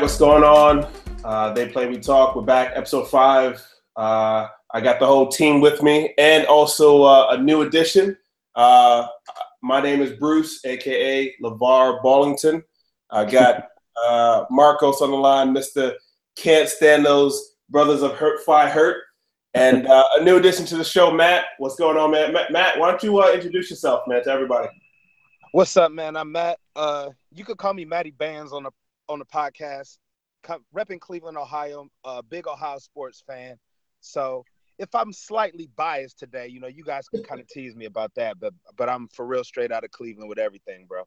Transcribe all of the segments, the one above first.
right, what's going on? Uh, they play, we talk. We're back, episode five. Uh, I got the whole team with me, and also uh, a new addition. Uh, my name is Bruce, aka Levar Ballington. I got uh, Marcos on the line, Mister Can't Stand Those Brothers of Hurt Fi Hurt, and uh, a new addition to the show, Matt. What's going on, man? Matt, Matt why don't you uh, introduce yourself, man, to everybody? What's up, man? I'm Matt. Uh, you could call me Matty Bands on the on the podcast. Repping Cleveland, Ohio. A big Ohio sports fan. So if I'm slightly biased today, you know, you guys can kind of tease me about that, but but I'm for real straight out of Cleveland with everything, bro.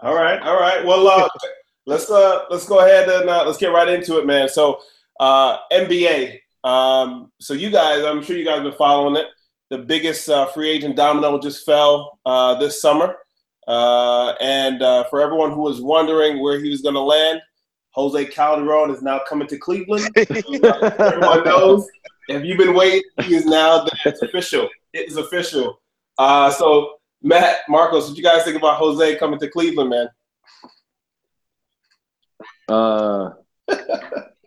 All right, all right. Well, uh, let's uh let's go ahead and uh, let's get right into it, man. So uh, NBA. Um, so you guys, I'm sure you guys have been following it. The biggest uh, free agent domino just fell uh, this summer. Uh, and uh, for everyone who was wondering where he was going to land, Jose Calderon is now coming to Cleveland. everyone knows. If you've been waiting, he is now. It's official. It is official. Uh, so, Matt, Marcos, what you guys think about Jose coming to Cleveland, man? Uh,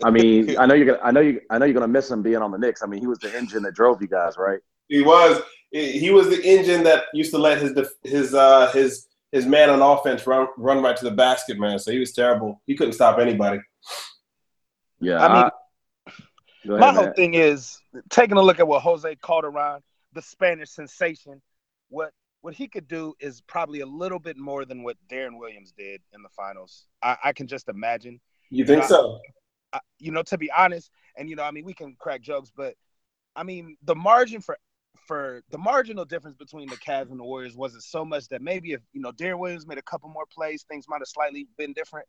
I mean, I know you're gonna, I know you, I know you're gonna miss him being on the Knicks. I mean, he was the engine that drove you guys, right? He was. He was the engine that used to let his his uh, his his man on offense run run right to the basket, man. So he was terrible. He couldn't stop anybody. Yeah, I mean, ahead, my whole Matt. thing is taking a look at what Jose Calderon, the Spanish sensation, what what he could do is probably a little bit more than what Deron Williams did in the finals. I, I can just imagine. You think Yeah. so? I, you know, to be honest, and you know, I mean, we can crack jokes, but I mean, the margin for for the marginal difference between the Cavs and the Warriors wasn't so much that maybe if you know Deron Williams made a couple more plays, things might have slightly been different.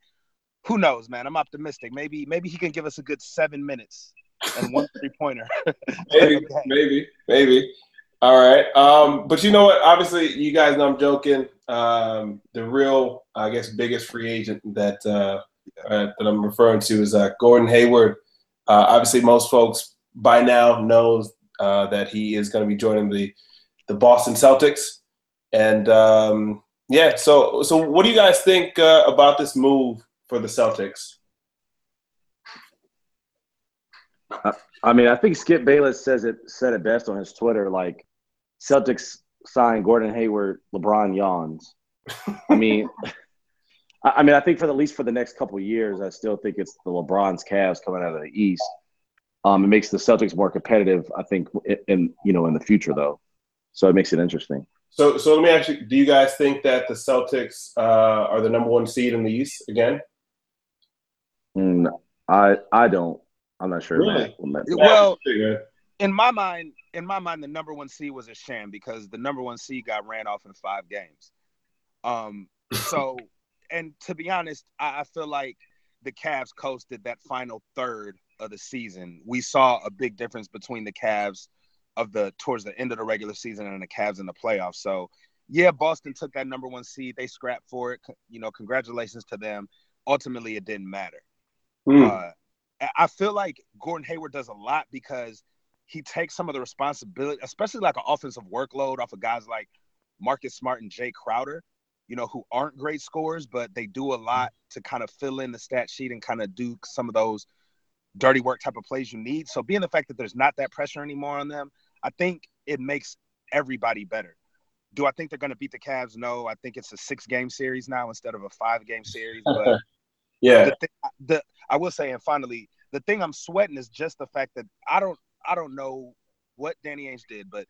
Who knows, man? I'm optimistic. Maybe maybe he can give us a good seven minutes and one three pointer. maybe, maybe, maybe. All right. Um, but you know what? Obviously, you guys know I'm joking. Um, the real, I guess, biggest free agent that uh, uh, that I'm referring to is uh, Gordon Hayward. Uh, obviously, most folks by now knows uh, that he is going to be joining the the Boston Celtics, and um, yeah. So, so what do you guys think uh, about this move for the Celtics? I mean, I think Skip Bayless says it said it best on his Twitter. Like, Celtics signed Gordon Hayward, LeBron yawns. I mean, I mean, I think for the, at least for the next couple years, I still think it's the LeBron's Cavs coming out of the East. Um, it makes the Celtics more competitive, I think, in, in you know in the future though. So it makes it interesting. So, so let me ask you: Do you guys think that the Celtics uh, are the number one seed in the East again? Mm, I I don't. I'm not sure. Really? Matt. well, Yeah. in my mind, in my mind, the number one seed was a sham because the number one seed got ran off in five games. Um, so, and to be honest, I, I feel like the Cavs coasted that final third of the season. We saw a big difference between the Cavs of the towards the end of the regular season and the Cavs in the playoffs. So, yeah, Boston took that number one seed. They scrapped for it. You know, congratulations to them. Ultimately, it didn't matter. Hmm. Uh, I feel like Gordon Hayward does a lot because he takes some of the responsibility, especially like an offensive workload off of guys like Marcus Smart and Jae Crowder, you know, who aren't great scorers, but they do a lot to kind of fill in the stat sheet and kind of do some of those dirty work type of plays you need. So being the fact that there's not that pressure anymore on them, I think it makes everybody better. Do I think they're going to beat the Cavs? No. I think it's a six game series now instead of a five game series. But yeah. the thing, the I will say, and finally, the thing I'm sweating is just the fact that I don't I don't know what Danny Ainge did, but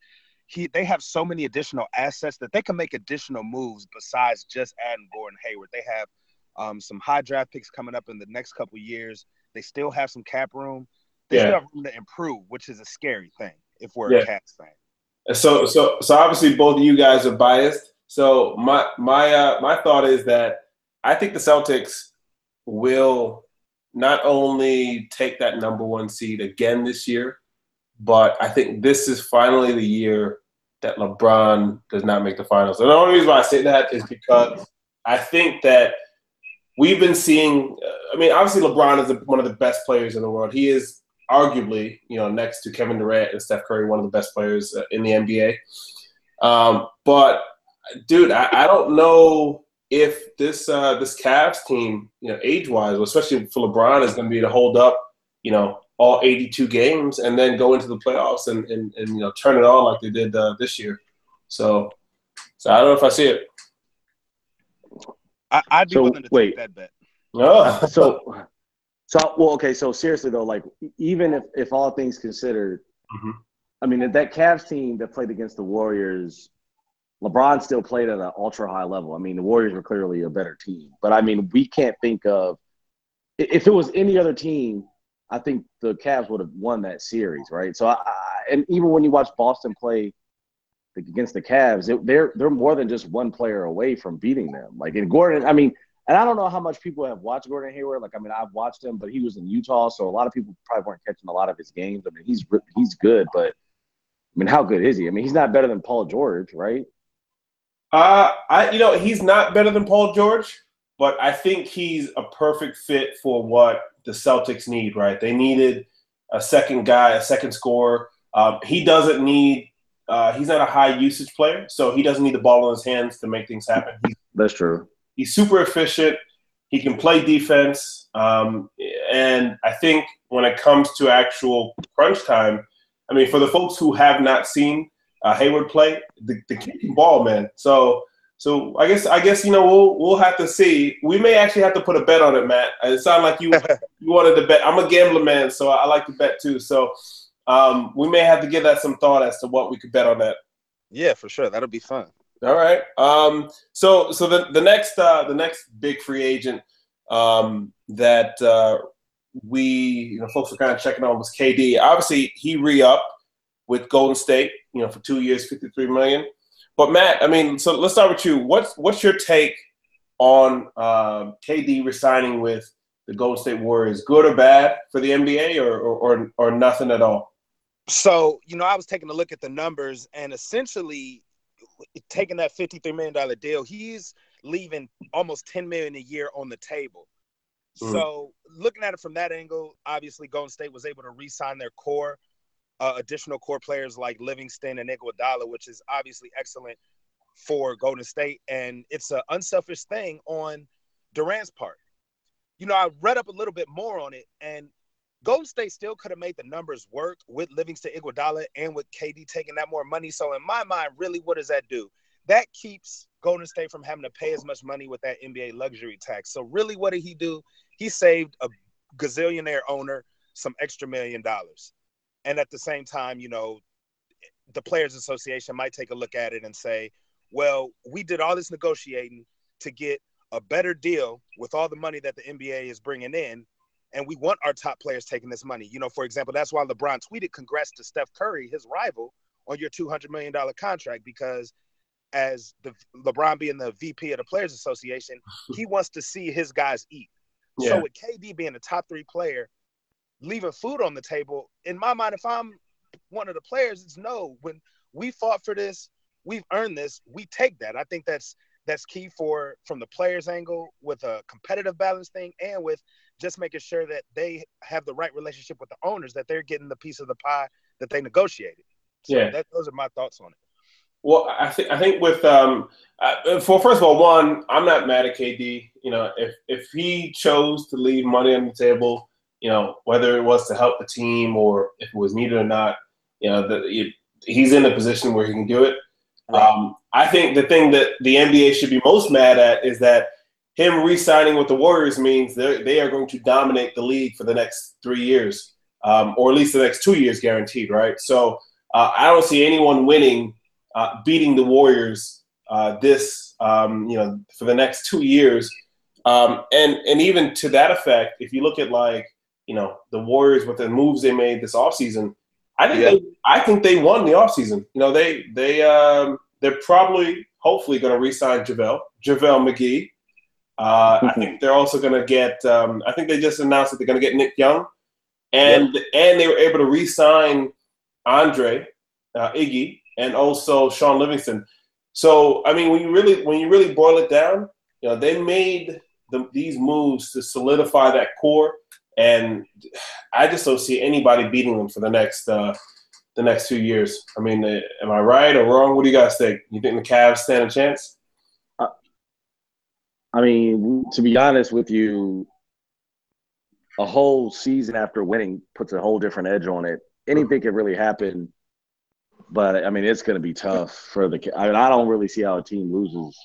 he they have so many additional assets that they can make additional moves besides just adding Gordon Hayward. They have um, some high draft picks coming up in the next couple years. They still have some cap room. They Yeah. still have room to improve, which is a scary thing if we're Yeah. a Cats fan. So, so, so obviously, both of you guys are biased. So, my my uh, my thought is that I think the Celtics will not only take that number one seed again this year, but I think this is finally the year that LeBron does not make the finals. And the only reason why I say that is because I think that we've been seeing. I mean, obviously, LeBron is one of the best players in the world. He is arguably, you know, next to Kevin Durant and Steph Curry, one of the best players uh, in the NBA. Um, but, dude, I, I don't know if this uh, this Cavs team, you know, age wise, especially for LeBron, is going to be to hold up, you know, all 82 games and then go into the playoffs and, and, and you know turn it on like they did uh, this year. So, so I don't know if I see it. I, would be so, willing to wait. take that bet. Oh. so, so well, okay. So seriously though, like even if if all things considered, mm-hmm. I mean that Cavs team that played against the Warriors LeBron still played at an ultra high level. I mean, the Warriors were clearly a better team, but I mean, we can't think of if it was any other team. I think the Cavs would have won that series, right? So, I, I, and even when you watch Boston play against the Cavs, it, they're they're more than just one player away from beating them. Like in Gordon, I mean, and I don't know how much people have watched Gordon Hayward. Like, I mean, I've watched him, but he was in Utah, so a lot of people probably weren't catching a lot of his games. I mean, he's he's good, but I mean, how good is he? I mean, he's not better than Paul George, right? Uh, I you know he's not better than Paul George, but I think he's a perfect fit for what the Celtics need. Right? They needed a second guy, a second scorer. Um, he doesn't need. Uh, he's not a high usage player, so he doesn't need the ball in his hands to make things happen. He's, That's true. He's super efficient. He can play defense, um, and I think when it comes to actual crunch time, I mean, for the folks who have not seen uh, Hayward play, the, the kid can ball, man. So so I guess I guess you know we'll we'll have to see. We may actually have to put a bet on it, Matt. It sounded like you you wanted to bet. I'm a gambler, man, so I like to bet too. So um, we may have to give that some thought as to what we could bet on that. Yeah, for sure. That'll be fun. All right. Um, so so the the next uh, the next big free agent um, that uh, we you know folks were kind of checking on was KD. Obviously, he re up with Golden State, you know, for two years, fifty-three million. But Matt, I mean, so let's start with you. What's what's your take on uh, KD resigning with the Golden State Warriors? Good or bad for the NBA, or or, or, or nothing at all? So you know, I was taking a look at the numbers, and essentially, taking that fifty-three million dollar deal, he's leaving almost ten million a year on the table. Mm. So looking at it from that angle, obviously Golden State was able to re-sign their core uh, additional core players like Livingston and Iguodala, which is obviously excellent for Golden State, and it's an unselfish thing on Durant's part. You know, I read up a little bit more on it, and Golden State still could have made the numbers work with Livingston, Iguodala, and with KD taking that more money. So, in my mind, really, what does that do? That keeps Golden State from having to pay as much money with that NBA luxury tax. So, really, what did he do? He saved a gazillionaire owner some extra million dollars and at the same time, you know, the Players Association might take a look at it and say, well, we did all this negotiating to get a better deal with all the money that the NBA is bringing in. And we want our top players taking this money. You know, for example, that's why LeBron tweeted congrats to Steph Curry, his rival, on your $200 million contract, because as the LeBron being the VP of the Players Association, he wants to see his guys eat. Yeah. So with KD being a top three player, leaving food on the table. In my mind, if I'm one of the players, it's no. When we fought for this, we've earned this. We take that. I think that's that's key for from the players' angle with a competitive balance thing and with just making sure that they have the right relationship with the owners, that they're getting the piece of the pie that they negotiated. So yeah, that, those are my thoughts on it. Well, I think I think with um, uh, for first of all, one, I'm not mad at KD. You know, if if he chose to leave money on the table, you know, whether it was to help the team or if it was needed or not, you know, the, he's in a position where he can do it. Um, I think the thing that the NBA should be most mad at is that him re-signing with the Warriors means they are going to dominate the league for the next three years, um, or at least the next two years, guaranteed. Right. So uh, I don't see anyone winning, uh, beating the Warriors uh, this, um, you know, for the next two years. Um, and and even to that effect, if you look at like you know, the Warriors with the moves they made this offseason, I think yeah. they, I think they won the offseason. You know, they they um, they're probably hopefully going to re-sign JaVale, JaVale McGee. Uh, I think they're also going to get. Um, I think they just announced that they're going to get Nick Young, and yep. and they were able to re-sign Andre uh, Iggy and also Shaun Livingston. So I mean, when you really when you really boil it down, you know, they made the, these moves to solidify that core and I just don't see anybody beating them for the next uh, the next two years. I mean, uh, am I right or wrong? What do you guys think? You think the Cavs stand a chance? Uh, I mean, to be honest with you, a whole season after winning puts a whole different edge on it. Anything can really happen, but I mean, it's going to be tough for the. I mean, I don't really see how a team loses.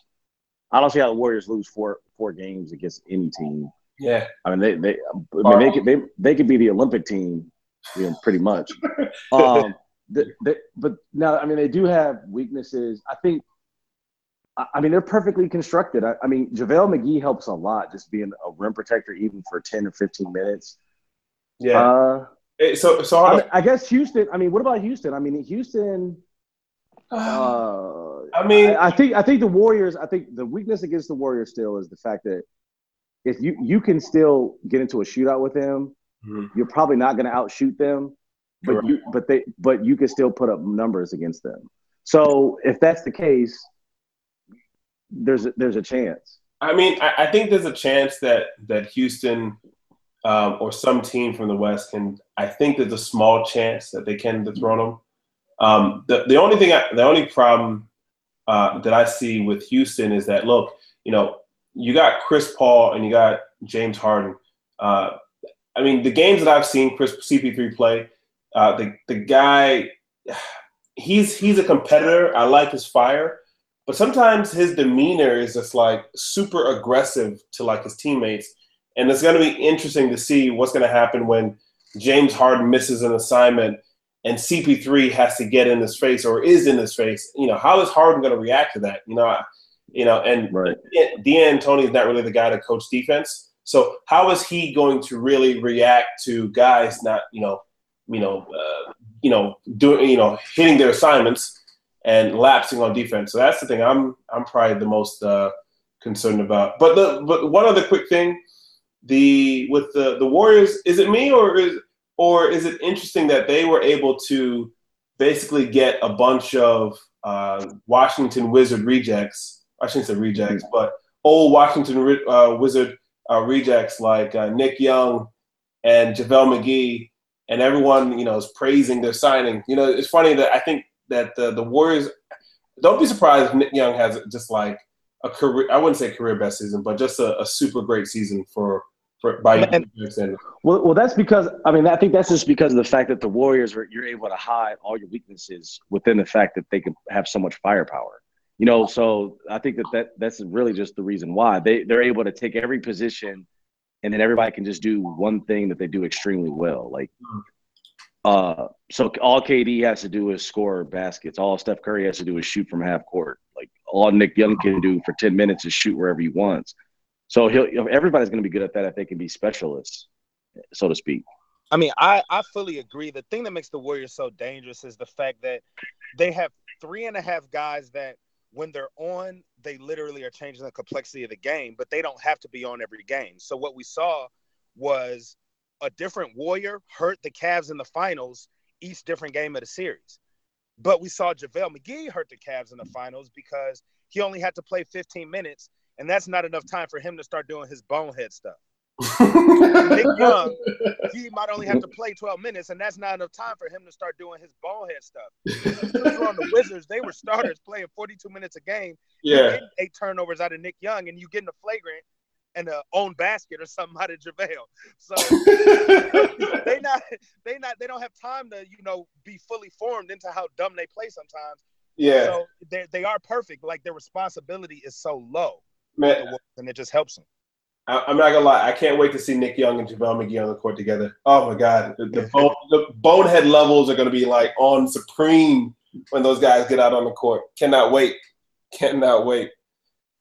I don't see how the Warriors lose four four games against any team. Yeah, I mean, they they I mean, they could they they could be the Olympic team, you know, pretty much. um, the, the, but now, I mean, they do have weaknesses. I think I mean, they're perfectly constructed. I, I, mean, JaVale McGee helps a lot just being a rim protector, even for 10 or 15 minutes. Yeah. Uh, so, so I, I, guess Houston. I mean, what about Houston? I mean, Houston. Uh, I mean, I, I, think I think the Warriors. I think the weakness against the Warriors still is the fact that if you you can still get into a shootout with them, mm-hmm. you're probably not going to outshoot them, but you but they but you can still put up numbers against them. So if that's the case, there's a, there's a chance. I mean, I, I think there's a chance that that Houston um, or some team from the West can. I think there's a small chance that they can dethrone them. Um, the the only thing, I, the only problem uh, that I see with Houston is that look, you know, you got Chris Paul and you got James Harden. Uh, I mean, the games that I've seen Chris CP3 play, uh, the the guy, he's he's a competitor. I like his fire, but sometimes his demeanor is just like super aggressive to like his teammates. And it's going to be interesting to see what's going to happen when James Harden misses an assignment and CP3 has to get in his face or is in his face. You know, how is Harden going to react to that? You know, you know, and right. D'Antoni is not really the guy to coach defense. So how is he going to really react to guys not, you know, you know, uh, you know, doing, you know, hitting their assignments and lapsing on defense. So that's the thing I'm I'm probably the most uh, concerned about. But the but one other quick thing, the with the the Warriors, is it me or is or is it interesting that they were able to basically get a bunch of uh, Washington Wizard rejects? I shouldn't say rejects, mm-hmm. but old Washington uh, Wizard uh, rejects like uh, Nick Young and JaVale McGee, and everyone you know is praising their signing. You know, it's funny that I think that the, the Warriors don't be surprised if Nick Young has just like a career. I wouldn't say career best season, but just a, a super great season for for by and, Well, well, that's because I mean I think that's just because of the fact that the Warriors are you're able to hide all your weaknesses within the fact that they can have so much firepower. You know, so I think that, that that's really just the reason why they they're able to take every position, and then everybody can just do one thing that they do extremely well. Like mm. Uh, so all KD has to do is score baskets. All Steph Curry has to do is shoot from half court. Like all Nick Young can do for ten minutes is shoot wherever he wants. So he'll everybody's going to be good at that if they can be specialists, so to speak. I mean, I I fully agree. The thing that makes the Warriors so dangerous is the fact that they have three and a half guys that when they're on, they literally are changing the complexity of the game, but they don't have to be on every game. So what we saw was a different warrior hurt the Cavs in the finals each different game of the series. But we saw JaVale McGee hurt the Cavs in the finals because he only had to play 15 minutes, and that's not enough time for him to start doing his bonehead stuff. Nick Young, he might only have to play 12 minutes, and that's not enough time for him to start doing his bonehead stuff. on the Wizards, they were starters playing 42 minutes a game. Yeah. Eight turnovers out of Nick Young, and you get in a flagrant and a own basket or something out of JaVale. So they not they not they don't have time to, you know, be fully formed into how dumb they play sometimes. Yeah. So they they are perfect. Like their responsibility is so low. Man, and it just helps them. I'm not gonna lie. I can't wait to see Nick Young and JaVale McGee on the court together. Oh my God, the, the, bone, the bonehead levels are gonna be like on supreme when those guys get out on the court. Cannot wait. Cannot wait.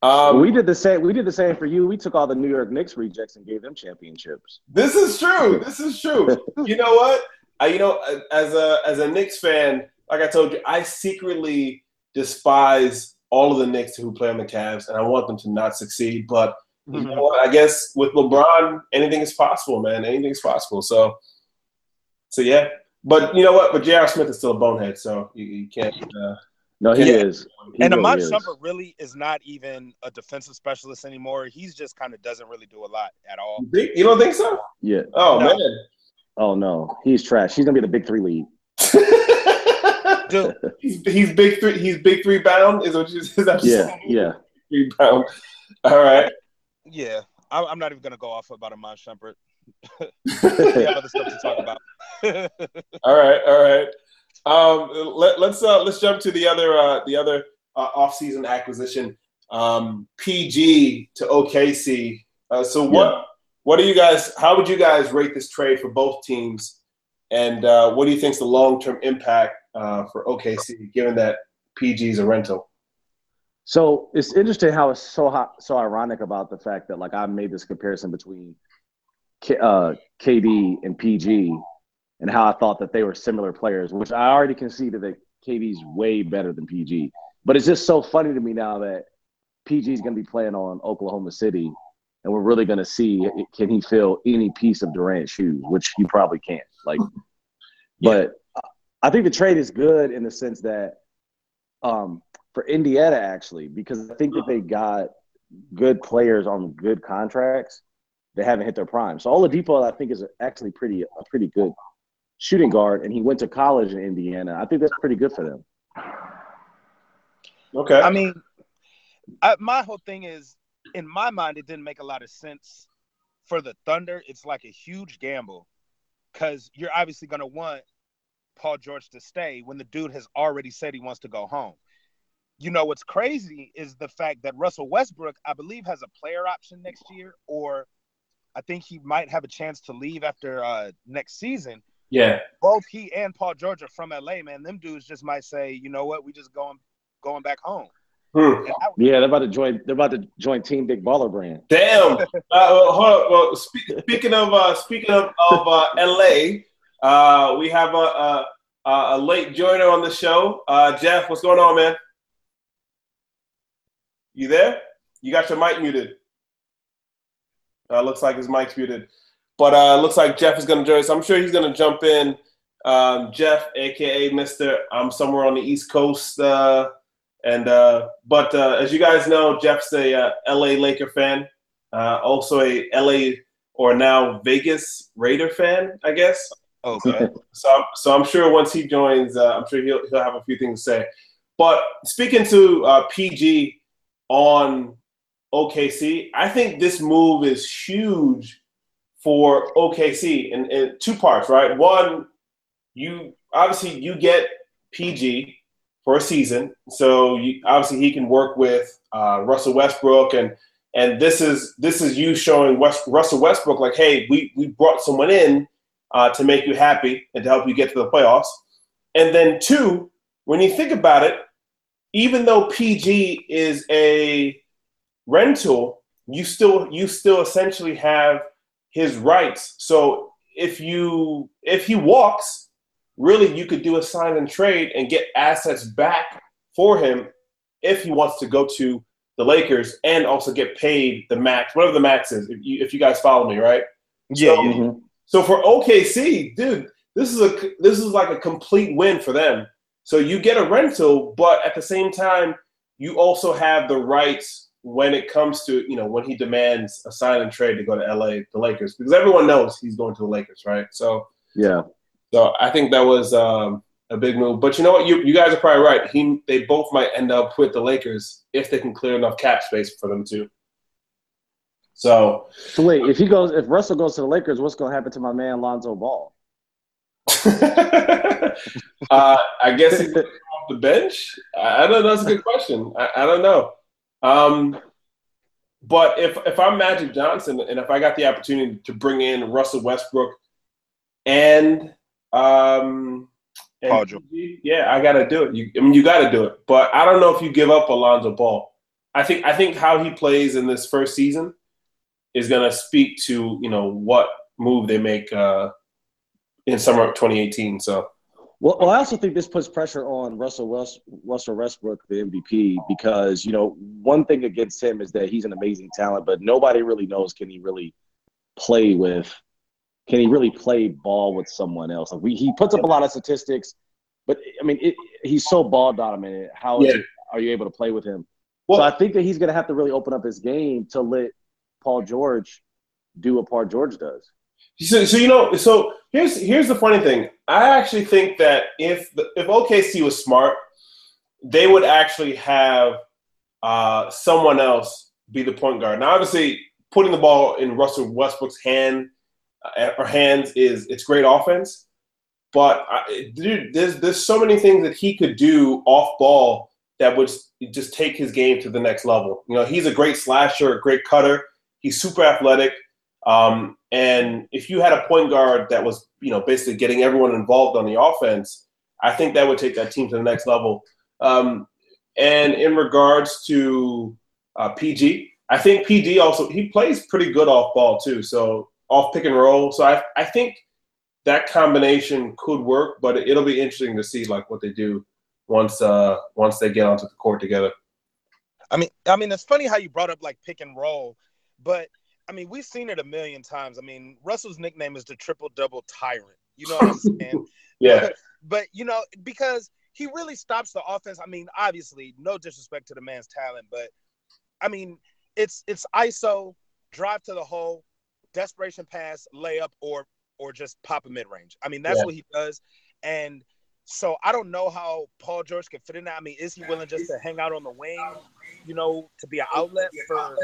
Um, we did the same. We did the same for you. We took all the New York Knicks rejects and gave them championships. This is true. This is true. you know what? I, you know, as a as a Knicks fan, like I told you, I secretly despise all of the Knicks who play on the Cavs, and I want them to not succeed. But you mm-hmm. know what? I guess with LeBron, anything is possible, man. Anything is possible. So, so yeah. But you know what? But J.R. Smith is still a bonehead, so you, you can't. Uh, no, he yeah. is. He and really Iman Shumpert really is not even a defensive specialist anymore. He's just kind of doesn't really do a lot at all. You don't think so? Yeah. Oh no. man. Oh no, he's trash. He's gonna be the big three lead. Dude, he's, he's big three. He's big three bound. Is what you is that yeah, yeah. Three bound. All right. Yeah, I'm, I'm not even gonna go off about Iman Shumpert. we have other stuff to talk about. all right, all right. Um, let, us uh, let's jump to the other uh, the other uh, offseason acquisition. Um, PG to OKC. Uh, so what yeah. what do you guys? How would you guys rate this trade for both teams? And uh, what do you think is the long term impact uh, for OKC, given that PG is a rental? So it's interesting how it's so hot, so ironic about the fact that like I made this comparison between K, uh, KD and PG, and how I thought that they were similar players, which I already conceded that KD's way better than PG. But it's just so funny to me now that PG's going to be playing on Oklahoma City, and we're really going to see can he fill any piece of Durant's shoes, which he probably can't. Like, yeah. but I think the trade is good in the sense that um, for Indiana actually, because I think that they oh. got good players on good contracts. They haven't hit their prime. So Oladipo, I think, is actually pretty a pretty good shooting guard, and he went to college in Indiana. I think that's pretty good for them. Okay. I mean, I, my whole thing is, in my mind, it didn't make a lot of sense for the Thunder. It's like a huge gamble because you're obviously going to want Paul George to stay when the dude has already said he wants to go home. You know what's crazy is the fact that Russell Westbrook, I believe, has a player option next year, or I think he might have a chance to leave after uh, next season. Yeah. Both he and Paul George are from LA, man. Them dudes just might say, you know what, we just going going back home. Hmm. Yeah, they're about to join. They're about to join Team Big Baller Brand. Damn. uh, well, well, speak, speaking of uh, speaking of, of uh, LA, uh, we have a, a, a, late joiner on the show. Uh, Jeff, what's going on, man? You there? You got your mic muted. Uh, looks like his mic's muted. But uh, looks like Jeff is going to join us. I'm sure he's going to jump in. Um, Jeff, aka Mister, I'm somewhere on the East Coast, uh, and uh, but uh, as you guys know, Jeff's a uh, LA Laker fan, uh, also a LA or now Vegas Raider fan, I guess. Okay. so, so I'm sure once he joins, uh, I'm sure he'll he'll have a few things to say. But speaking to uh, PG on OKC, I think this move is huge for OKC in, in two parts, right? One, you obviously you get PG for a season, so you, obviously he can work with uh, Russell Westbrook, and and this is this is you showing West, Russell Westbrook like, hey, we we brought someone in uh, to make you happy and to help you get to the playoffs, and then two, when you think about it, even though PG is a rental, you still you still essentially have his rights. So if you if he walks, really you could do a sign and trade and get assets back for him if he wants to go to the Lakers and also get paid the max, whatever the max is. If you, if you guys follow me, right? Yeah. So, yeah. so for OKC, dude, this is a this is like a complete win for them. So you get a rental, but at the same time, you also have the rights when it comes to you know when he demands a sign and trade to go to LA, the Lakers, because everyone knows he's going to the Lakers, right? So yeah, so I think that was um, a big move. But you know what, you you guys are probably right. He they both might end up with the Lakers if they can clear enough cap space for them to. So, so wait, if he goes, if Russell goes to the Lakers, what's going to happen to my man Lonzo Ball? uh, I guess he's off the bench. I, I don't know. That's a good question. I, I don't know. Um, but if if I'm Magic Johnson and if I got the opportunity to bring in Russell Westbrook and um and PG, yeah, I gotta do it. You, I mean, you gotta do it. But I don't know if you give up Alonzo Ball. I think I think how he plays in this first season is gonna speak to you know what move they make uh, in summer of 2018. So well, well, I also think this puts pressure on Russell West, Russell Westbrook, the MVP, because you know one thing against him is that he's an amazing talent, but nobody really knows can he really play with, can he really play ball with someone else? Like we, he puts up a lot of statistics, but I mean it, he's so ball dominant. How yeah. it, are you able to play with him? Well, so I think that he's going to have to really open up his game to let Paul George do what Paul George does. So, so you know, so here's here's the funny thing. I actually think that if the, if OKC was smart, they would actually have uh, someone else be the point guard. Now, obviously, putting the ball in Russell Westbrook's hand uh, or hands is it's great offense. But I, dude, there's there's so many things that he could do off ball that would just take his game to the next level. You know, he's a great slasher, a great cutter. He's super athletic. Um, and if you had a point guard that was, you know, basically getting everyone involved on the offense, I think that would take that team to the next level. Um, and in regards to uh, PG, I think PG also he plays pretty good off ball too. So off pick and roll. So I I think that combination could work, but it'll be interesting to see like what they do once uh once they get onto the court together. I mean, I mean, it's funny how you brought up like pick and roll, but I mean, we've seen it a million times. I mean, Russell's nickname is the triple double tyrant. You know what I'm saying? yeah. But, but you know, because he really stops the offense. I mean, obviously, no disrespect to the man's talent, but I mean, it's it's ISO, drive to the hole, desperation pass, layup, or or just pop a mid range. I mean, that's yeah. what he does. And so I don't know how Paul George can fit in that. I mean, is he willing just to hang out on the wing, you know, to be an outlet for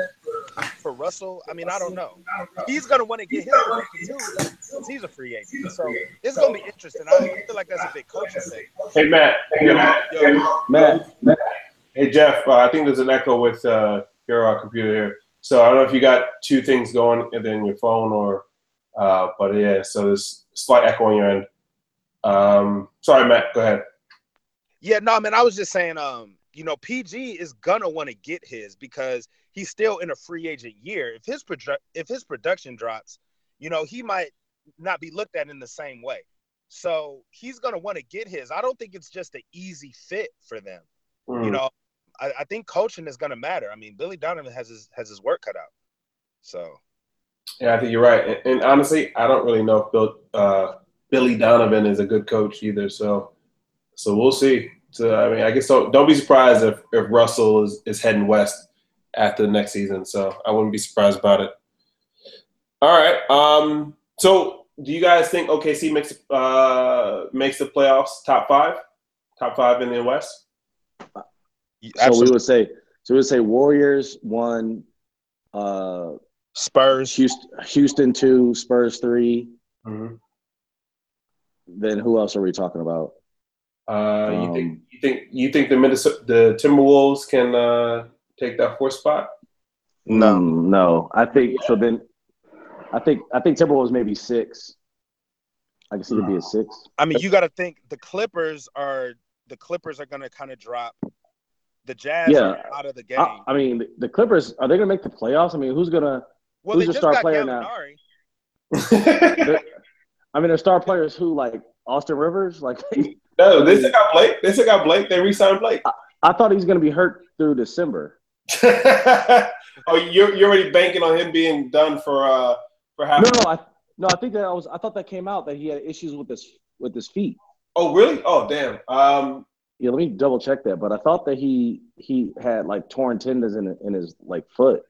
for Russell? I mean, I don't know. He's gonna want to get his too. He's a free agent, so it's gonna be interesting. I feel like that's a big coaching thing. Hey Matt, hey Matt, Yo, Matt, Matt. Hey Jeff, uh, I think there's an echo with uh, your uh, computer here. So I don't know if you got two things going in your phone or, uh, but yeah. So there's slight echo on your end. Um, sorry, Matt. Go ahead. Yeah, no, man. I was just saying, um, you know, PG is gonna want to get his because he's still in a free agent year. If his produ- if his production drops, you know, he might not be looked at in the same way. So he's gonna want to get his. I don't think it's just an easy fit for them. Mm. You know, I, I, think coaching is gonna matter. I mean, Billy Donovan has his has his work cut out. So. Yeah, I think you're right. And, and honestly, I don't really know if Bill uh, Billy Donovan is a good coach either. So, so we'll see. So I mean, I guess don't don't be surprised if, if Russell is, is heading west after the next season. So I wouldn't be surprised about it. All right. Um. So do you guys think OKC makes uh makes the playoffs top five, top five in the West? So we would say so we would say Warriors one, uh, Spurs Houston, Houston two, Spurs 3 mm-hmm then who else are we talking about? Uh, you um, think you think you think the Minnesota the Timberwolves can uh, take that fourth spot? No, no. I think yeah. so. Then I think I think Timberwolves maybe six. I can see it be a six. I mean, you got to think the Clippers are the Clippers are going to kind of drop. The Jazz yeah. out of the game. I, I mean, the, the Clippers are they going to make the playoffs? I mean, who's going to well, who's the star player Gallinari. now? I mean, there's star players who like Austin Rivers, like no, they still got Blake. They still got Blake. They re-signed Blake. I, I thought he was going to be hurt through December. oh, you're you're already banking on him being done for uh for half. No, no, I no, I think that I was. I thought that came out that he had issues with his with his feet. Oh, really? Oh, damn. Um, yeah, let me double check that. But I thought that he he had like torn tendons in in his like foot.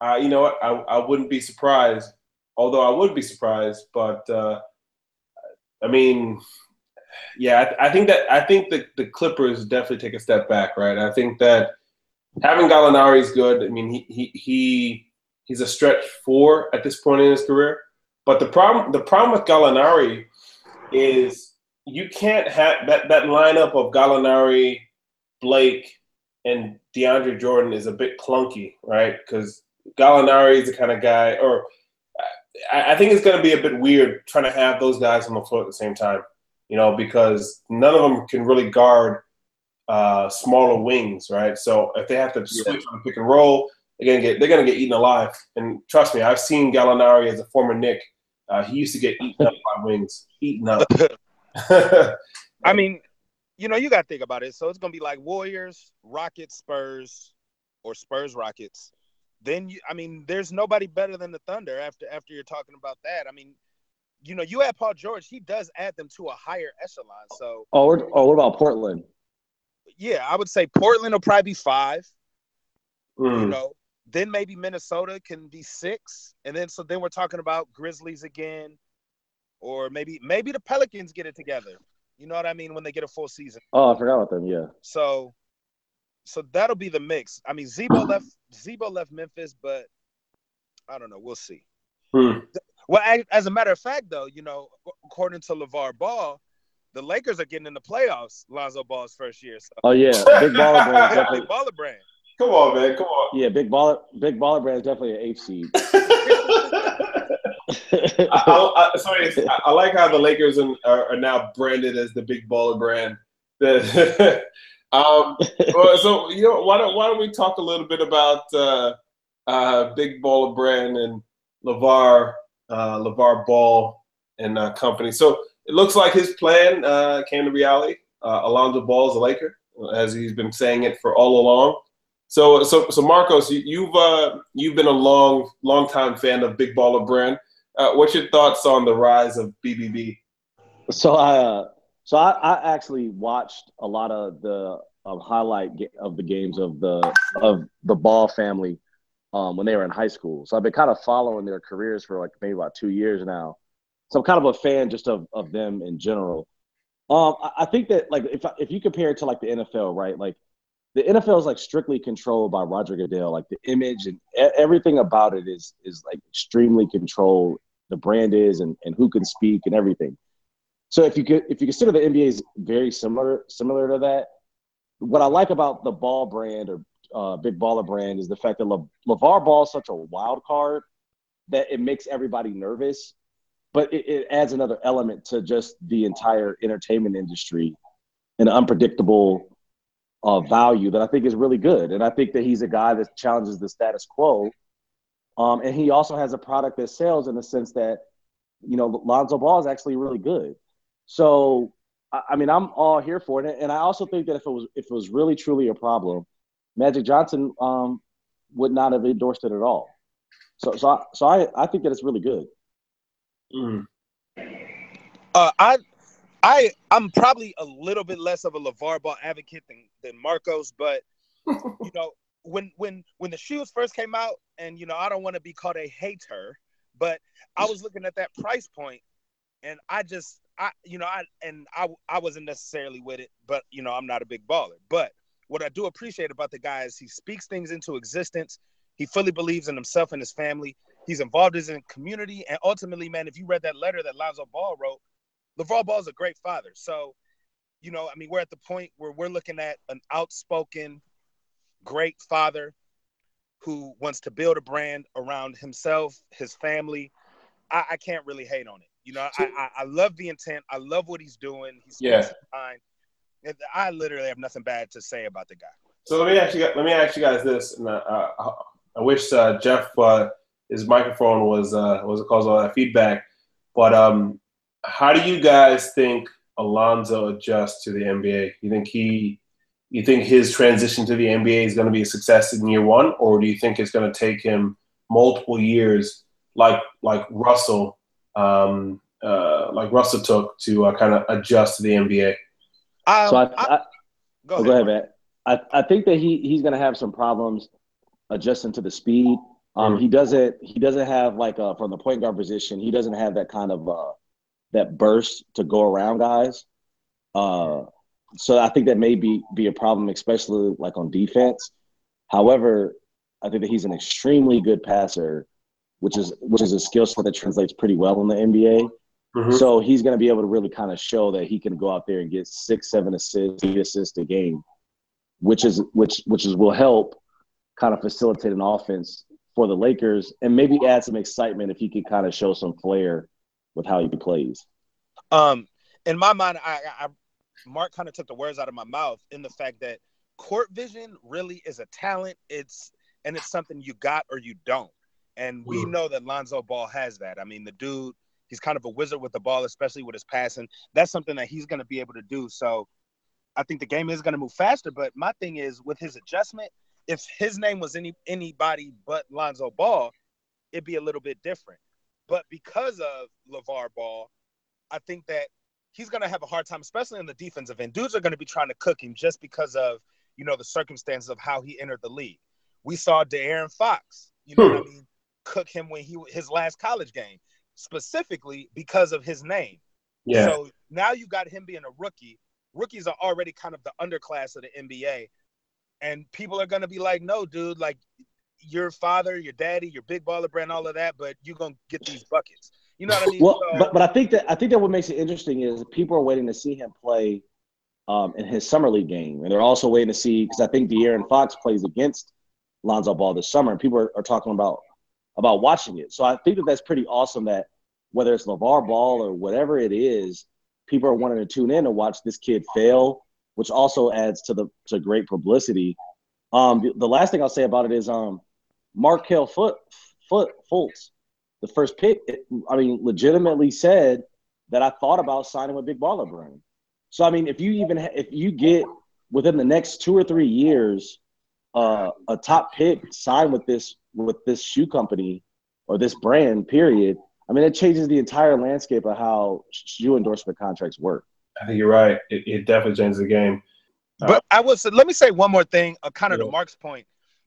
Uh, you know what? I I wouldn't be surprised. Although I would be surprised, but uh, I mean, yeah, I, I, think that I think that the Clippers definitely take a step back, right? I think that having Gallinari is good. I mean, he he he he's a stretch four at this point in his career. But the problem the problem with Gallinari is you can't have that that lineup of Gallinari, Blake, and DeAndre Jordan is a bit clunky, right? Because Gallinari is the kind of guy, or I, think it's going to be a bit weird trying to have those guys on the floor at the same time, you know, because none of them can really guard uh, smaller wings, right? So if they have to switch on pick and roll, they're gonna get they're gonna get eaten alive. And trust me, I've seen Gallinari as a former Nick. Uh, he used to get eaten up by wings, eaten up. I mean, you know, you got to think about it. So it's gonna be like Warriors, Rockets, Spurs, or Spurs, Rockets then you, I mean, there's nobody better than the Thunder after after you're talking about that. I mean, you know, you add Paul George, he does add them to a higher echelon. So, oh, oh what about Portland? Yeah, I would say Portland will probably be five. Mm. You know, then maybe Minnesota can be six, and then so then we're talking about Grizzlies again, or maybe maybe the Pelicans get it together. You know what I mean when they get a full season. Oh, I forgot about them. Yeah. So so that'll be the mix. I mean, Z-Bo left Z-Bo left Memphis, but I don't know. We'll see. Hmm. Well, as a matter of fact, though, you know, according to LeVar Ball, the Lakers are getting in the playoffs. Lonzo Ball's first year. So. Oh yeah, big baller brand. Definitely. big baller brand. Come on, man. Come on. Yeah, big baller, big baller brand is definitely an eighth seed. I, I, I, sorry, I like how the Lakers are, are now branded as the big baller brand. um, so you know, why don't why don't we talk a little bit about uh, uh, big baller brand and LeVar uh, LeVar Ball and uh, company. So it looks like his plan uh, came to reality. Uh, Alonzo Ball is a Laker, as he's been saying it for all along. So, so, so Marcos, you, have uh, you've been a long, long time fan of Big Baller Brand. Uh, what's your thoughts on the rise of BBB? So I, uh, so I, I actually watched a lot of the um, highlight of the games of the of the Ball family um, when they were in high school. So I've been kind of following their careers for like maybe about two years now. So I'm kind of a fan just of, of them in general. Um, I, I think that like if if you compare it to like the NFL, right? Like the NFL is like strictly controlled by Roger Goodell. Like the image and everything about it is is like extremely controlled. The brand is and, and who can speak and everything. So if you could if you consider the NBA is very similar similar to that, what I like about the ball brand or uh, big baller brand is the fact that Le- LeVar Ball is such a wild card that it makes everybody nervous, but it, it adds another element to just the entire entertainment industry, an unpredictable uh, value that I think is really good. And I think that he's a guy that challenges the status quo. Um, and he also has a product that sells in the sense that, you know, Lonzo Ball is actually really good. So, I, I mean, I'm all here for it. And I also think that if it was if it was really truly a problem, Magic Johnson um, would not have endorsed it at all. So, so, I, so I, I think that it's really good. Mm. Uh, I, I, I'm probably a little bit less of a LeVar Ball advocate than than Marcos, but you know, when when when the shoes first came out, and you know, I don't want to be called a hater, but I was looking at that price point, and I just, I, you know, I and I, I wasn't necessarily with it, but you know, I'm not a big baller, but what I do appreciate about the guy is he speaks things into existence. He fully believes in himself and his family. He's involved in his community. And ultimately, man, if you read that letter that Lonzo Ball wrote, LeVar Ball is a great father. So, you know, I mean, we're at the point where we're looking at an outspoken, great father who wants to build a brand around himself, his family. I, I can't really hate on it. You know, I, I, I, love the intent. I love what he's doing. He's yeah. Time. I literally have nothing bad to say about the guy. So let me ask you. Let me ask you guys this, and uh, I wish uh, Jeff uh, his microphone was uh, was causing all that feedback. But um, how do you guys think Alonzo adjusts to the NBA? You think he, you think his transition to the NBA is going to be a success in year one, or do you think it's going to take him multiple years, like like Russell, um, uh, like Russell took to uh, kind of adjust to the NBA? Um, so I, I, I go, oh, ahead. go ahead, man. I, I think that he he's gonna have some problems adjusting to the speed. Um, mm. he doesn't he doesn't have like uh from the point guard position. He doesn't have that kind of uh that burst to go around guys. Uh, so I think that may be be a problem, especially like on defense. However, I think that he's an extremely good passer, which is which is a skill set that translates pretty well in the NBA. Mm-hmm. So he's going to be able to really kind of show that he can go out there and get six, seven assists, eight assists a game, which is which which is will help kind of facilitate an offense for the Lakers and maybe add some excitement if he could kind of show some flair with how he plays. Um, in my mind, I, I Mark kind of took the words out of my mouth in the fact that court vision really is a talent. It's and it's something you got or you don't. And we mm. know that Lonzo Ball has that. I mean, the dude He's kind of a wizard with the ball, especially with his passing. That's something that he's going to be able to do. So I think the game is going to move faster. But my thing is with his adjustment, if his name was any anybody but Lonzo Ball, it'd be a little bit different. But because of LeVar Ball, I think that he's going to have a hard time, especially in the defensive end. Dudes are going to be trying to cook him just because of, you know, the circumstances of how he entered the league. We saw De'Aaron Fox, you know what I mean, cook him when he his last college game specifically because of his name. Yeah. So now you got him being a rookie. Rookies are already kind of the underclass of the NBA. And people are going to be like, no, dude, like your father, your daddy, your big baller brand, all of that, but you're gonna get these buckets. You know what I mean? Well, So- but but I think that I think that what makes it interesting is people are waiting to see him play um, in his summer league game, and they're also waiting to see because I think De'Aaron Fox plays against Lonzo Ball this summer, and people are, are talking about about watching it. So I think that that's pretty awesome. That whether it's LaVar Ball or whatever it is, people are wanting to tune in and watch this kid fail, which also adds to the to great publicity. Um, the, last thing I'll say about it is um, Markelle Foot Foot Fultz, the first pick. it- I mean, legitimately said that I thought about signing with Big Baller Brand. So I mean, if you even ha- if you get within the next two or three years, uh, a top pick signed with this with this shoe company or this brand, period. I mean, it changes the entire landscape of how shoe endorsement contracts work. I think you're right. It, it definitely changes the game. But I was let me say one more thing, uh, kind of Yeah. to Mark's point.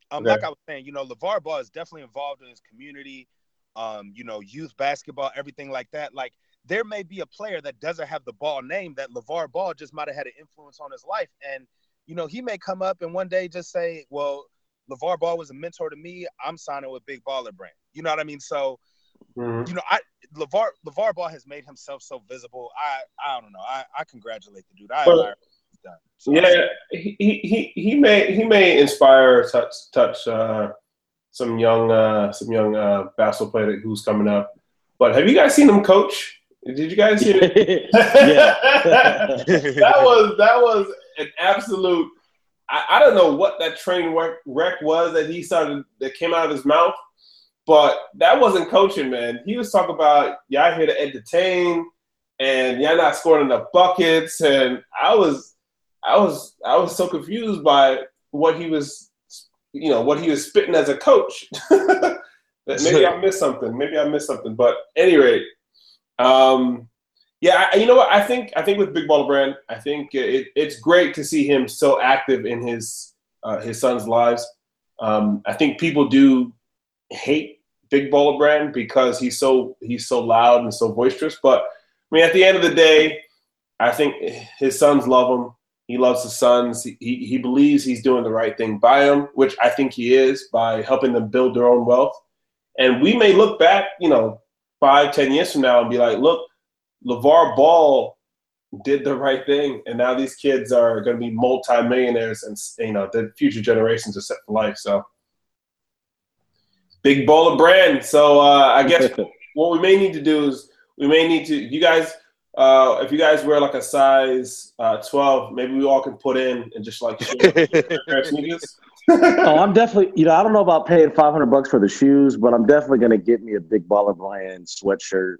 Um, Okay. like I was saying, you know, LaVar Ball is definitely involved in his community, um, you know, youth basketball, everything like that. Like there may be a player that doesn't have the ball name that LaVar Ball just might have had an influence on his life. And, you know, he may come up and one day just say, Well, LaVar Ball was a mentor to me. I'm signing with Big Baller Brand. You know what I mean? So, Mhm. you know, I LaVar LaVar Ball has made himself so visible. I I don't know. I, I congratulate the dude. I But- admire what he's done. So, Yeah, he, he he may he may inspire touch touch uh, some young uh, some young uh, basketball player who's coming up. But have you guys seen him coach? Did you guys see it? yeah. that was that was an absolute. I, I don't know what that train wreck, wreck was that he started that came out of his mouth, but that wasn't coaching, man. He was talking about y'all here to entertain, and y'all not scoring enough buckets, and I was, I was, I was so confused by what he was, you know, what he was spitting as a coach. maybe I missed something. Maybe I missed something. But any rate, um, yeah, I, you know what? I think I think with Big Baller Brand, I think it, it's great to see him so active in his uh, his son's lives. Um, I think people do hate Big Baller Brand because he's so he's so loud and so boisterous. But I mean, at the end of the day, I think his sons love him. He loves his sons. He, he, he believes he's doing the right thing by them, which I think he is by helping them build their own wealth. And we may look back, you know, five, ten years from now and be like, look, LaVar Ball did the right thing, and now these kids are going to be multimillionaires, and you know the future generations are set for life. So, big baller brand. So uh, I guess what we may need to do is we may need to you guys uh, if you guys wear like a size uh, 12 maybe we all can put in and just like share a pair of sneakers oh, I'm definitely, you know, I don't know about paying 500 bucks for the shoes, but I'm definitely going to get me a big baller brand sweatshirt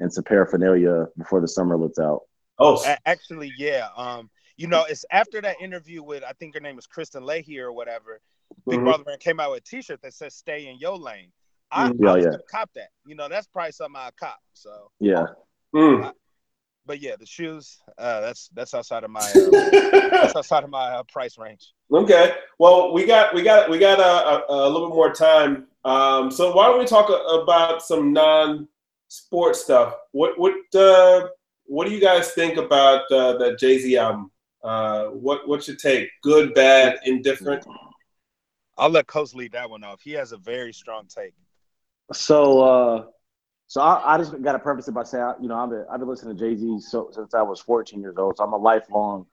and some paraphernalia before the summer lets out. oh Actually, yeah. Um, you know, it's after that interview with I think her name is Kristine Leahy or whatever. Big mhm. Brother Man came out with a T-shirt that says "Stay in your lane." I, Mhm. Yeah, I was yeah. gonna cop that. You know, that's probably something I cop. So, Yeah. Mm. but yeah, the shoes. Uh, that's that's outside of my uh, that's outside of my uh, price range. Okay. Well, we got we got we got a, a, a little bit more time. Um, so why don't we talk a- about some non-sports stuff? What what uh, what do you guys think about uh, that Jay Z album? Uh, what what's your take? Good, bad, indifferent? I'll let Coach lead that one off. He has a very strong take. So, uh, so I, I just got to preface it by saying, you know, I've been, I've been listening to Jay Z so, since I was 14 years old. So I'm a lifelong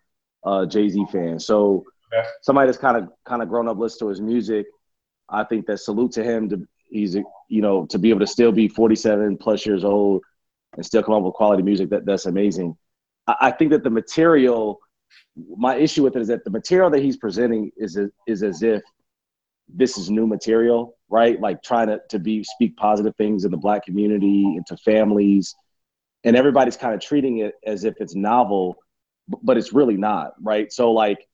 uh, Jay Z fan. So Okay. somebody that's kind of kind of grown up listening to his music, I think that salute to him. To he's you know to be able to still be 47 plus years old and still come up with quality music. That that's amazing. I, think that the material, my issue with it is that the material that he's presenting is is as if this is new material, right? Like trying to, to be speak positive things in the black community and to families. And everybody's kind of treating it as if it's novel, but it's really not, right? So like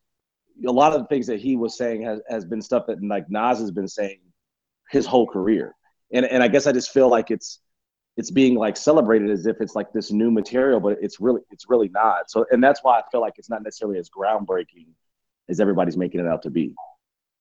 a lot of the things that he was saying has, has been stuff that like Nas has been saying his whole career. And and I guess I just feel like it's it's being like celebrated as if it's like this new material, but it's really it's really not. So and that's why I feel like it's not necessarily as groundbreaking as everybody's making it out to be.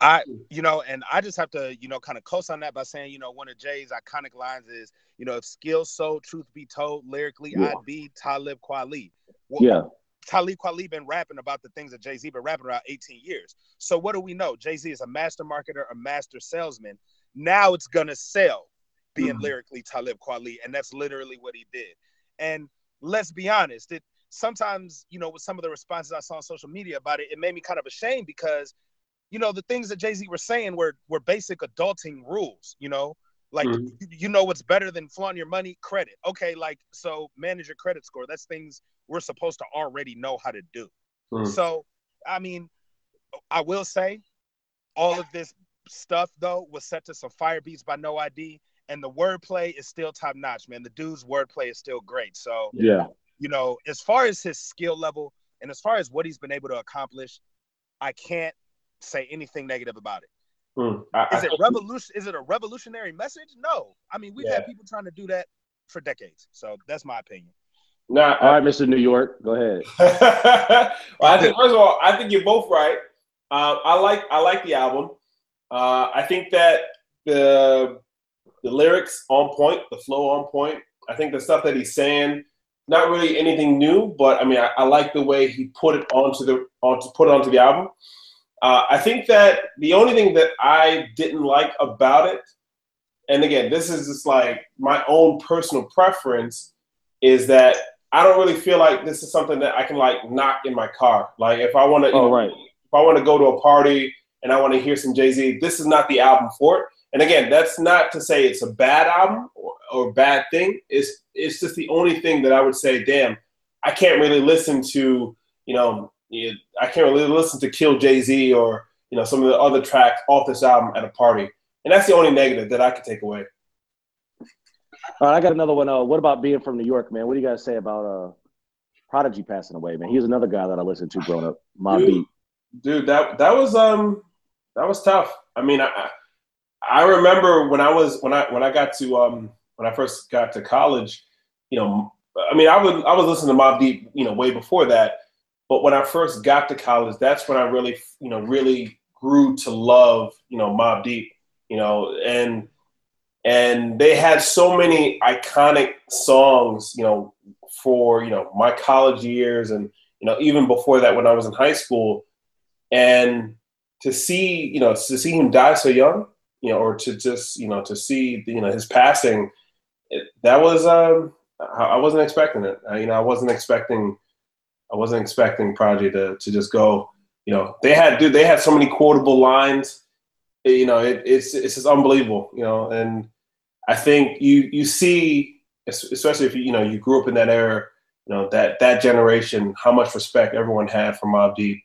I, you know, and I just have to, you know, kind of co-sign that by saying, you know, one of Jay's iconic lines is, you know, if skill so truth be told, lyrically, Yeah. I'd be Talib Kweli. Well, Yeah. Talib Kweli been rapping about the things that Jay Z been rapping about 18 years. So what do we know? Jay Z is a master marketer, a master salesman. Now it's gonna sell being mm-hmm. lyrically Talib Kweli, and that's literally what he did. And let's be honest, it sometimes you know with some of the responses I saw on social media about it, it made me kind of ashamed because you know the things that Jay Z were saying were were basic adulting rules. You know, like mm-hmm. you, you know what's better than flaunting your money? Credit. Okay, like so manage your credit score. That's things we're supposed to already know how to do. Mm-hmm. So, I mean, I will say, all of this stuff though was set to some fire beats by No ID, and the wordplay is still top notch, man. The dude's wordplay is still great. So yeah, you know, as far as his skill level and as far as what he's been able to accomplish, I can't say anything negative about it. Mm, I, is it revolution? Is it a revolutionary message? No. I mean, we've yeah. had people trying to do that for decades. So that's my opinion. Nah, all right, Mr. New York, go ahead. well, I think first of all, I think you're both right. Uh, I like I like the album. Uh, I think that the the lyrics on point, the flow on point. I think the stuff that he's saying, not really anything new, but I mean, I, I like the way he put it onto the onto put it onto the album. Uh, I think that the only thing that I didn't like about it, and again, this is just like my own personal preference, is that I don't really feel like this is something that I can like knock in my car. Like if I want to, oh, right. if I want to go to a party and I want to hear some Jay Z, this is not the album for it. And again, that's not to say it's a bad album or, or bad thing. It's it's just the only thing that I would say, damn, I can't really listen to, you know, I can't really listen to Kill Jay Z or you know some of the other tracks off this album at a party, and that's the only negative that I could take away. All right, I got another one. Uh, what about being from New York, man? What do you guys say about uh, Prodigy passing away, man? He was another guy that I listened to growing up. My dude, beat, dude. That that was um that was tough. I mean, I I remember when I was when I when I got to um when I first got to college, you know, I mean, I was I was listening to Mobb Deep, you know, way before that but when I first got to college, that's when I really, you know, really grew to love, you know, Mobb Deep, you know, and and they had so many iconic songs, you know, for you know my college years, and you know even before that when I was in high school, and to see, you know, to see him die so young, you know, or to just, you know, to see, you know, his passing, it, that was, um, I wasn't expecting it. I, you know, I wasn't expecting I wasn't expecting Prodigy to to just go. You know, they had dude, they had so many quotable lines. You know, it, it's it's just unbelievable. You know, and I think you you see, especially if you you know you grew up in that era, you know that that generation, how much respect everyone had for Mobb Deep.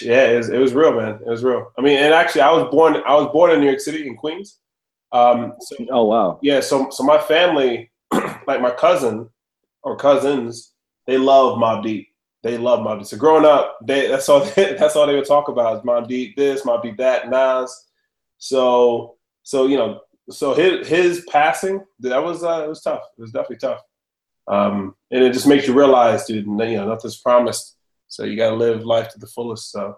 Yeah, it was, it was real, man. It was real. I mean, and actually, I was born I was born in New York City in Queens. Um, so, oh wow. Yeah, so so my family, like my cousin or cousins, they love Mobb Deep. They love Mobb Deep. So growing up, they that's all they, that's all they would talk about is Mobb Deep this, Mobb Deep that, Nas. So so you know, so his his passing that was uh, it was tough. It was definitely tough. Um, and it just makes you realize, dude, you know, nothing's promised. So you got to live life to the fullest. So.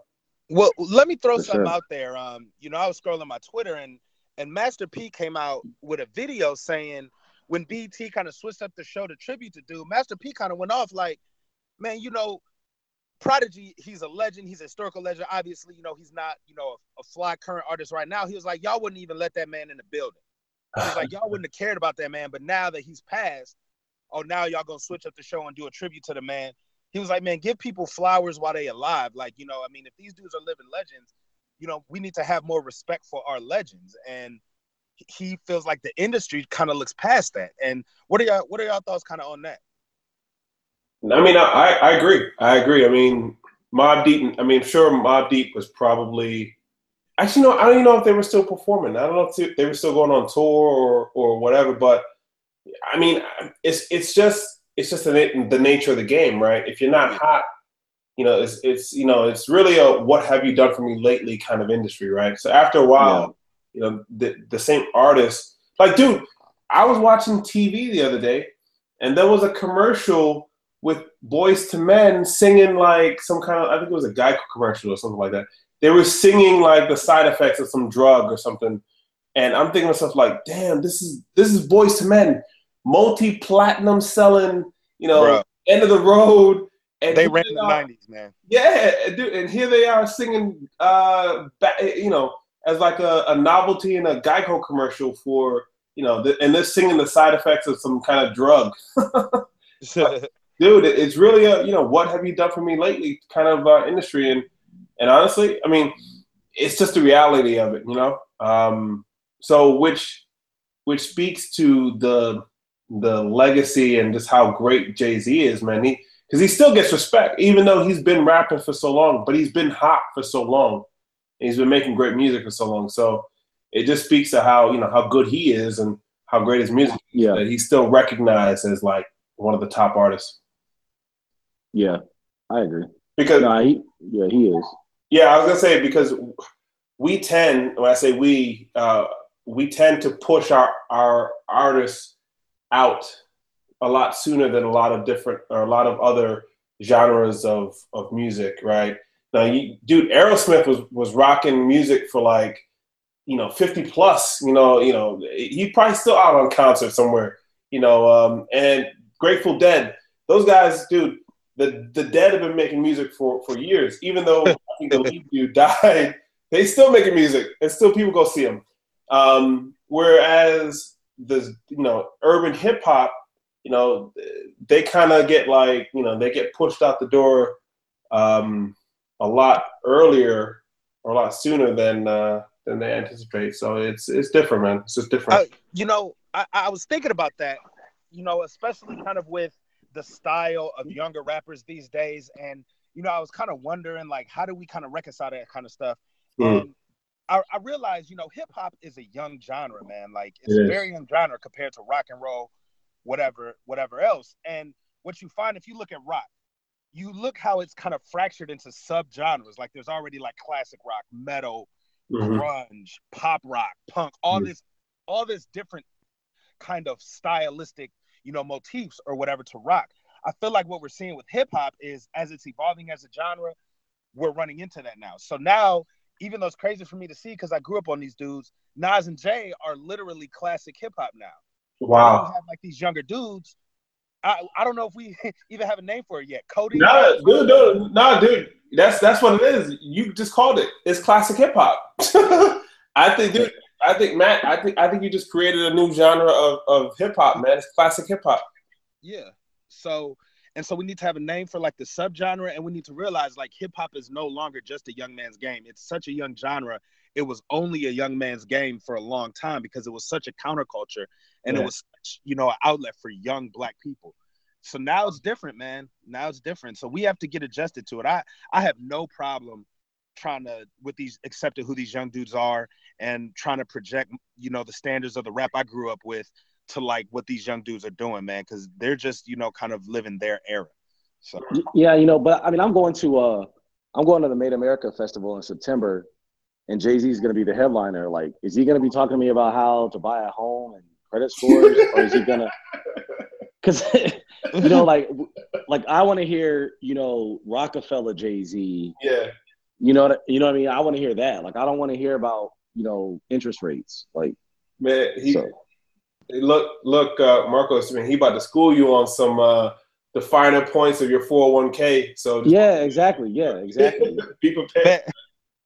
Well, let me throw For something sure. out there. Um, you know, I was scrolling my Twitter and and Master P came out with a video saying when BT kind of switched up the show to tribute to do, Master P kind of went off like, man, you know, Prodigy, he's a legend. He's a historical legend. Obviously, you know, he's not, you know, a, a fly current artist right now. He was like, y'all wouldn't even let that man in the building. He's like, y'all wouldn't have cared about that man. But now that he's passed, oh, now y'all gonna switch up the show and do a tribute to the man. He was like, man, give people flowers while they alive. Like, you know, I mean, if these dudes are living legends, you know, we need to have more respect for our legends. And he feels like the industry kind of looks past that. And what are y'all what are y'all thoughts kind of on that? I mean, I, I agree. I agree. I mean, Mobb Deep. I mean, sure, Mobb Deep was probably. Actually, no. I don't even know if they were still performing. I don't know if they were still going on tour or or whatever. But I mean, it's it's just it's just the, the nature of the game, right? If you're not hot, you know, it's it's you know, it's really a what have you done for me lately kind of industry, right? So after a while, you know, the, the same artist. Like, dude, I was watching TV the other day, and there was a commercial with Boyz II Men singing like some kind of, I think it was a Geico commercial or something like that. They were singing like the side effects of some drug or something. And I'm thinking to myself, like, damn, this is this is Boyz II Men, multi-platinum selling, you know, end of the road, And they ran in the '90s, man. Yeah, dude, and here they are singing, uh, you know, as like a, a novelty in a Geico commercial for, you know, the, and they're singing the side effects of some kind of drug. dude, it's really a, you know, what have you done for me lately kind of uh, industry, and and honestly, I mean, it's just the reality of it, you know. Um, so which which speaks to the the legacy and just how great Jay Z is, man. He because he still gets respect, even though he's been rapping for so long, but he's been hot for so long. And he's been making great music for so long. So it just speaks to how, you know, how good he is and how great his music is. Yeah. That he's still recognized as like one of the top artists. Yeah, I agree. Because nah, he, yeah, he is. Yeah, I was gonna say because we tend, when I say we, uh, we tend to push our our artists out a lot sooner than a lot of different or a lot of other genres of of music, right? Now, you, dude, Aerosmith was was rocking music for like you know 50 plus. You know, you know, he probably still out on concert somewhere. You know, um, and Grateful Dead, those guys, dude. The, the Dead have been making music for, for years. Even though I think the lead dude died, they still making music, and still people go see them. Um, whereas the you know urban hip hop you know, they kind of get like, you know, they get pushed out the door um, a lot earlier or a lot sooner than uh, than they anticipate. So it's it's different, man. It's just different. Uh, you know, I, I was thinking about that. You know, especially kind of with the style of younger rappers these days, and you know, I was kind of wondering like, how do we kind of reconcile that kind of stuff? Mm. And I, I realized, you know, hip hop is a young genre, man. Like it's it a very young genre compared to rock and roll whatever, whatever else. And what you find if you look at rock, you look how it's kind of fractured into subgenres. Like there's already like classic rock, metal, mm-hmm. grunge, pop rock, punk, all mm-hmm. this, all this different kind of stylistic, you know, motifs or whatever to rock. I feel like what we're seeing with hip hop is as it's evolving as a genre, we're running into that now. So now, even though it's crazy for me to see because I grew up on these dudes, Nas and Jay are literally classic hip hop now. Wow. have like these younger dudes. I, I don't know if we even have a name for it yet. Cody. Nah, dude, dude, nah, dude. That's that's what it is. You just called it. It's classic hip hop. I think, dude. I think Matt. I think I think you just created a new genre of, of hip hop, man. It's classic hip hop. Yeah. So and so we need to have a name for like the subgenre, and we need to realize like hip hop is no longer just a young man's game. It's such a young genre. It was only a young man's game for a long time because it was such a counterculture and yeah. it was you know an outlet for young black people so now it's different man now it's different so we have to get adjusted to it i i have no problem trying to with these accepting who these young dudes are and trying to project you know the standards of the rap i grew up with to like what these young dudes are doing man because they're just you know kind of living their era so yeah you know but i mean i'm going to uh i'm going to the made america festival in september and jay-z is going to be the headliner like is he going to be talking to me about how to buy a home and credit scores, or is he gonna? Because you know, like, like I want to hear, you know, Rockefeller, Jay Z. Yeah. You know what? You know what I mean? I want to hear that. Like, I don't want to hear about you know interest rates. Like, man, he so. Look, look, uh, Marcos. I mean, he about to school you on some. uh the finer points of your 401k. So yeah, exactly. Yeah, exactly. People pay.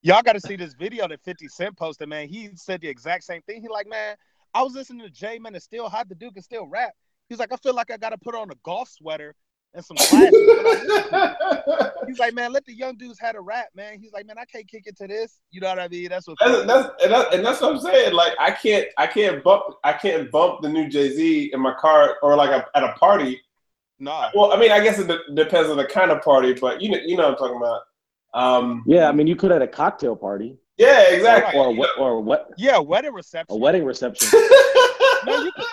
y'all got to see this video that 50 Cent posted, man. He said the exact same thing. He like, man, I was listening to Jay, man, it's still hot. The Duke can still rap. He's like, I feel like I got to put on a golf sweater and some. He's like, man, let the young dudes have a rap, man. He's like, man, I can't kick it to this. You know what I mean? That's what. That's, that's and, that, and, that's what I'm saying. Like, I can't, I can't bump, I can't bump the new Jay Z in my car or like a, at a party. No. Well, I mean, I guess it de- depends on the kind of party, but you know, you know what I'm talking about. Um, yeah, I mean, you could at a cocktail party. Yeah, exactly. Or, or, or what? Yeah, wedding reception. A wedding reception. no, you could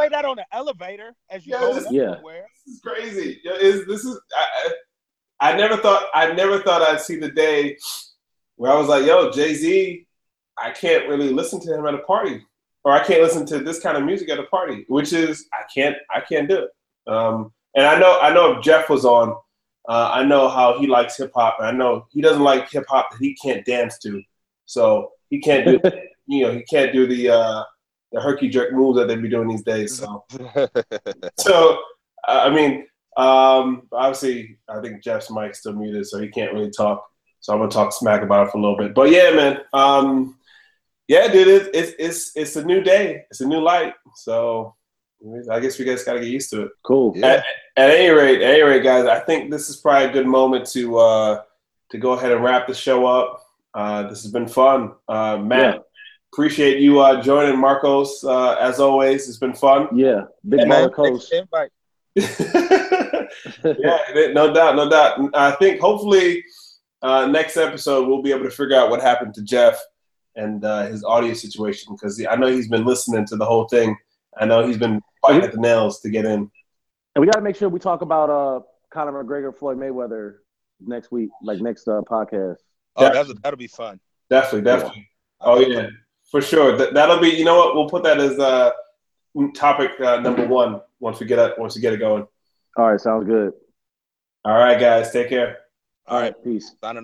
play that on the elevator as you yeah, go this, yeah. This is crazy. Is this is I, I never thought I never thought I'd see the day where I was like, yo, Jay Z, I can't really listen to him at a party, or I can't listen to this kind of music at a party, which is I can't I can't do it. Um, and I know I know if Jeff was on uh, I know how he likes hip hop, and I know he doesn't like hip hop that he can't dance to. So he can't do, you know, he can't do the uh, the herky jerk moves that they be doing these days. So, so I mean, Um, obviously, I think Jeff's mic's still muted, so he can't really talk. So I'm gonna talk smack about it for a little bit. But yeah, man. Um, yeah, dude, it's it's it's it's a new day. It's a new light. So I guess we guys got to get used to it. Cool. Yeah. At, at any rate, at any rate, guys, I think this is probably a good moment to uh, to go ahead and wrap the show up. Uh, this has been fun, uh, Matt. Yeah. Appreciate you uh, joining, Marcos. Uh, as always, it's been fun. Yeah. Big Hey, man, baller coach. invite. yeah, no doubt, no doubt. I think hopefully uh, next episode we'll be able to figure out what happened to Jeff and uh, his audio situation because I know he's been listening to the whole thing. I know he's been fighting at the nails to get in. And we got to make sure we talk about uh Conor McGregor, Floyd Mayweather next week, like next uh, podcast. Oh, Yeah. that's, that'll be fun. Definitely, definitely. Oh yeah, for sure. That, that'll be. You know what? We'll put that as uh, topic uh, number one once we get it. Once we get it going. All right, sounds good. All right, guys. Take care. All right. Peace. Signing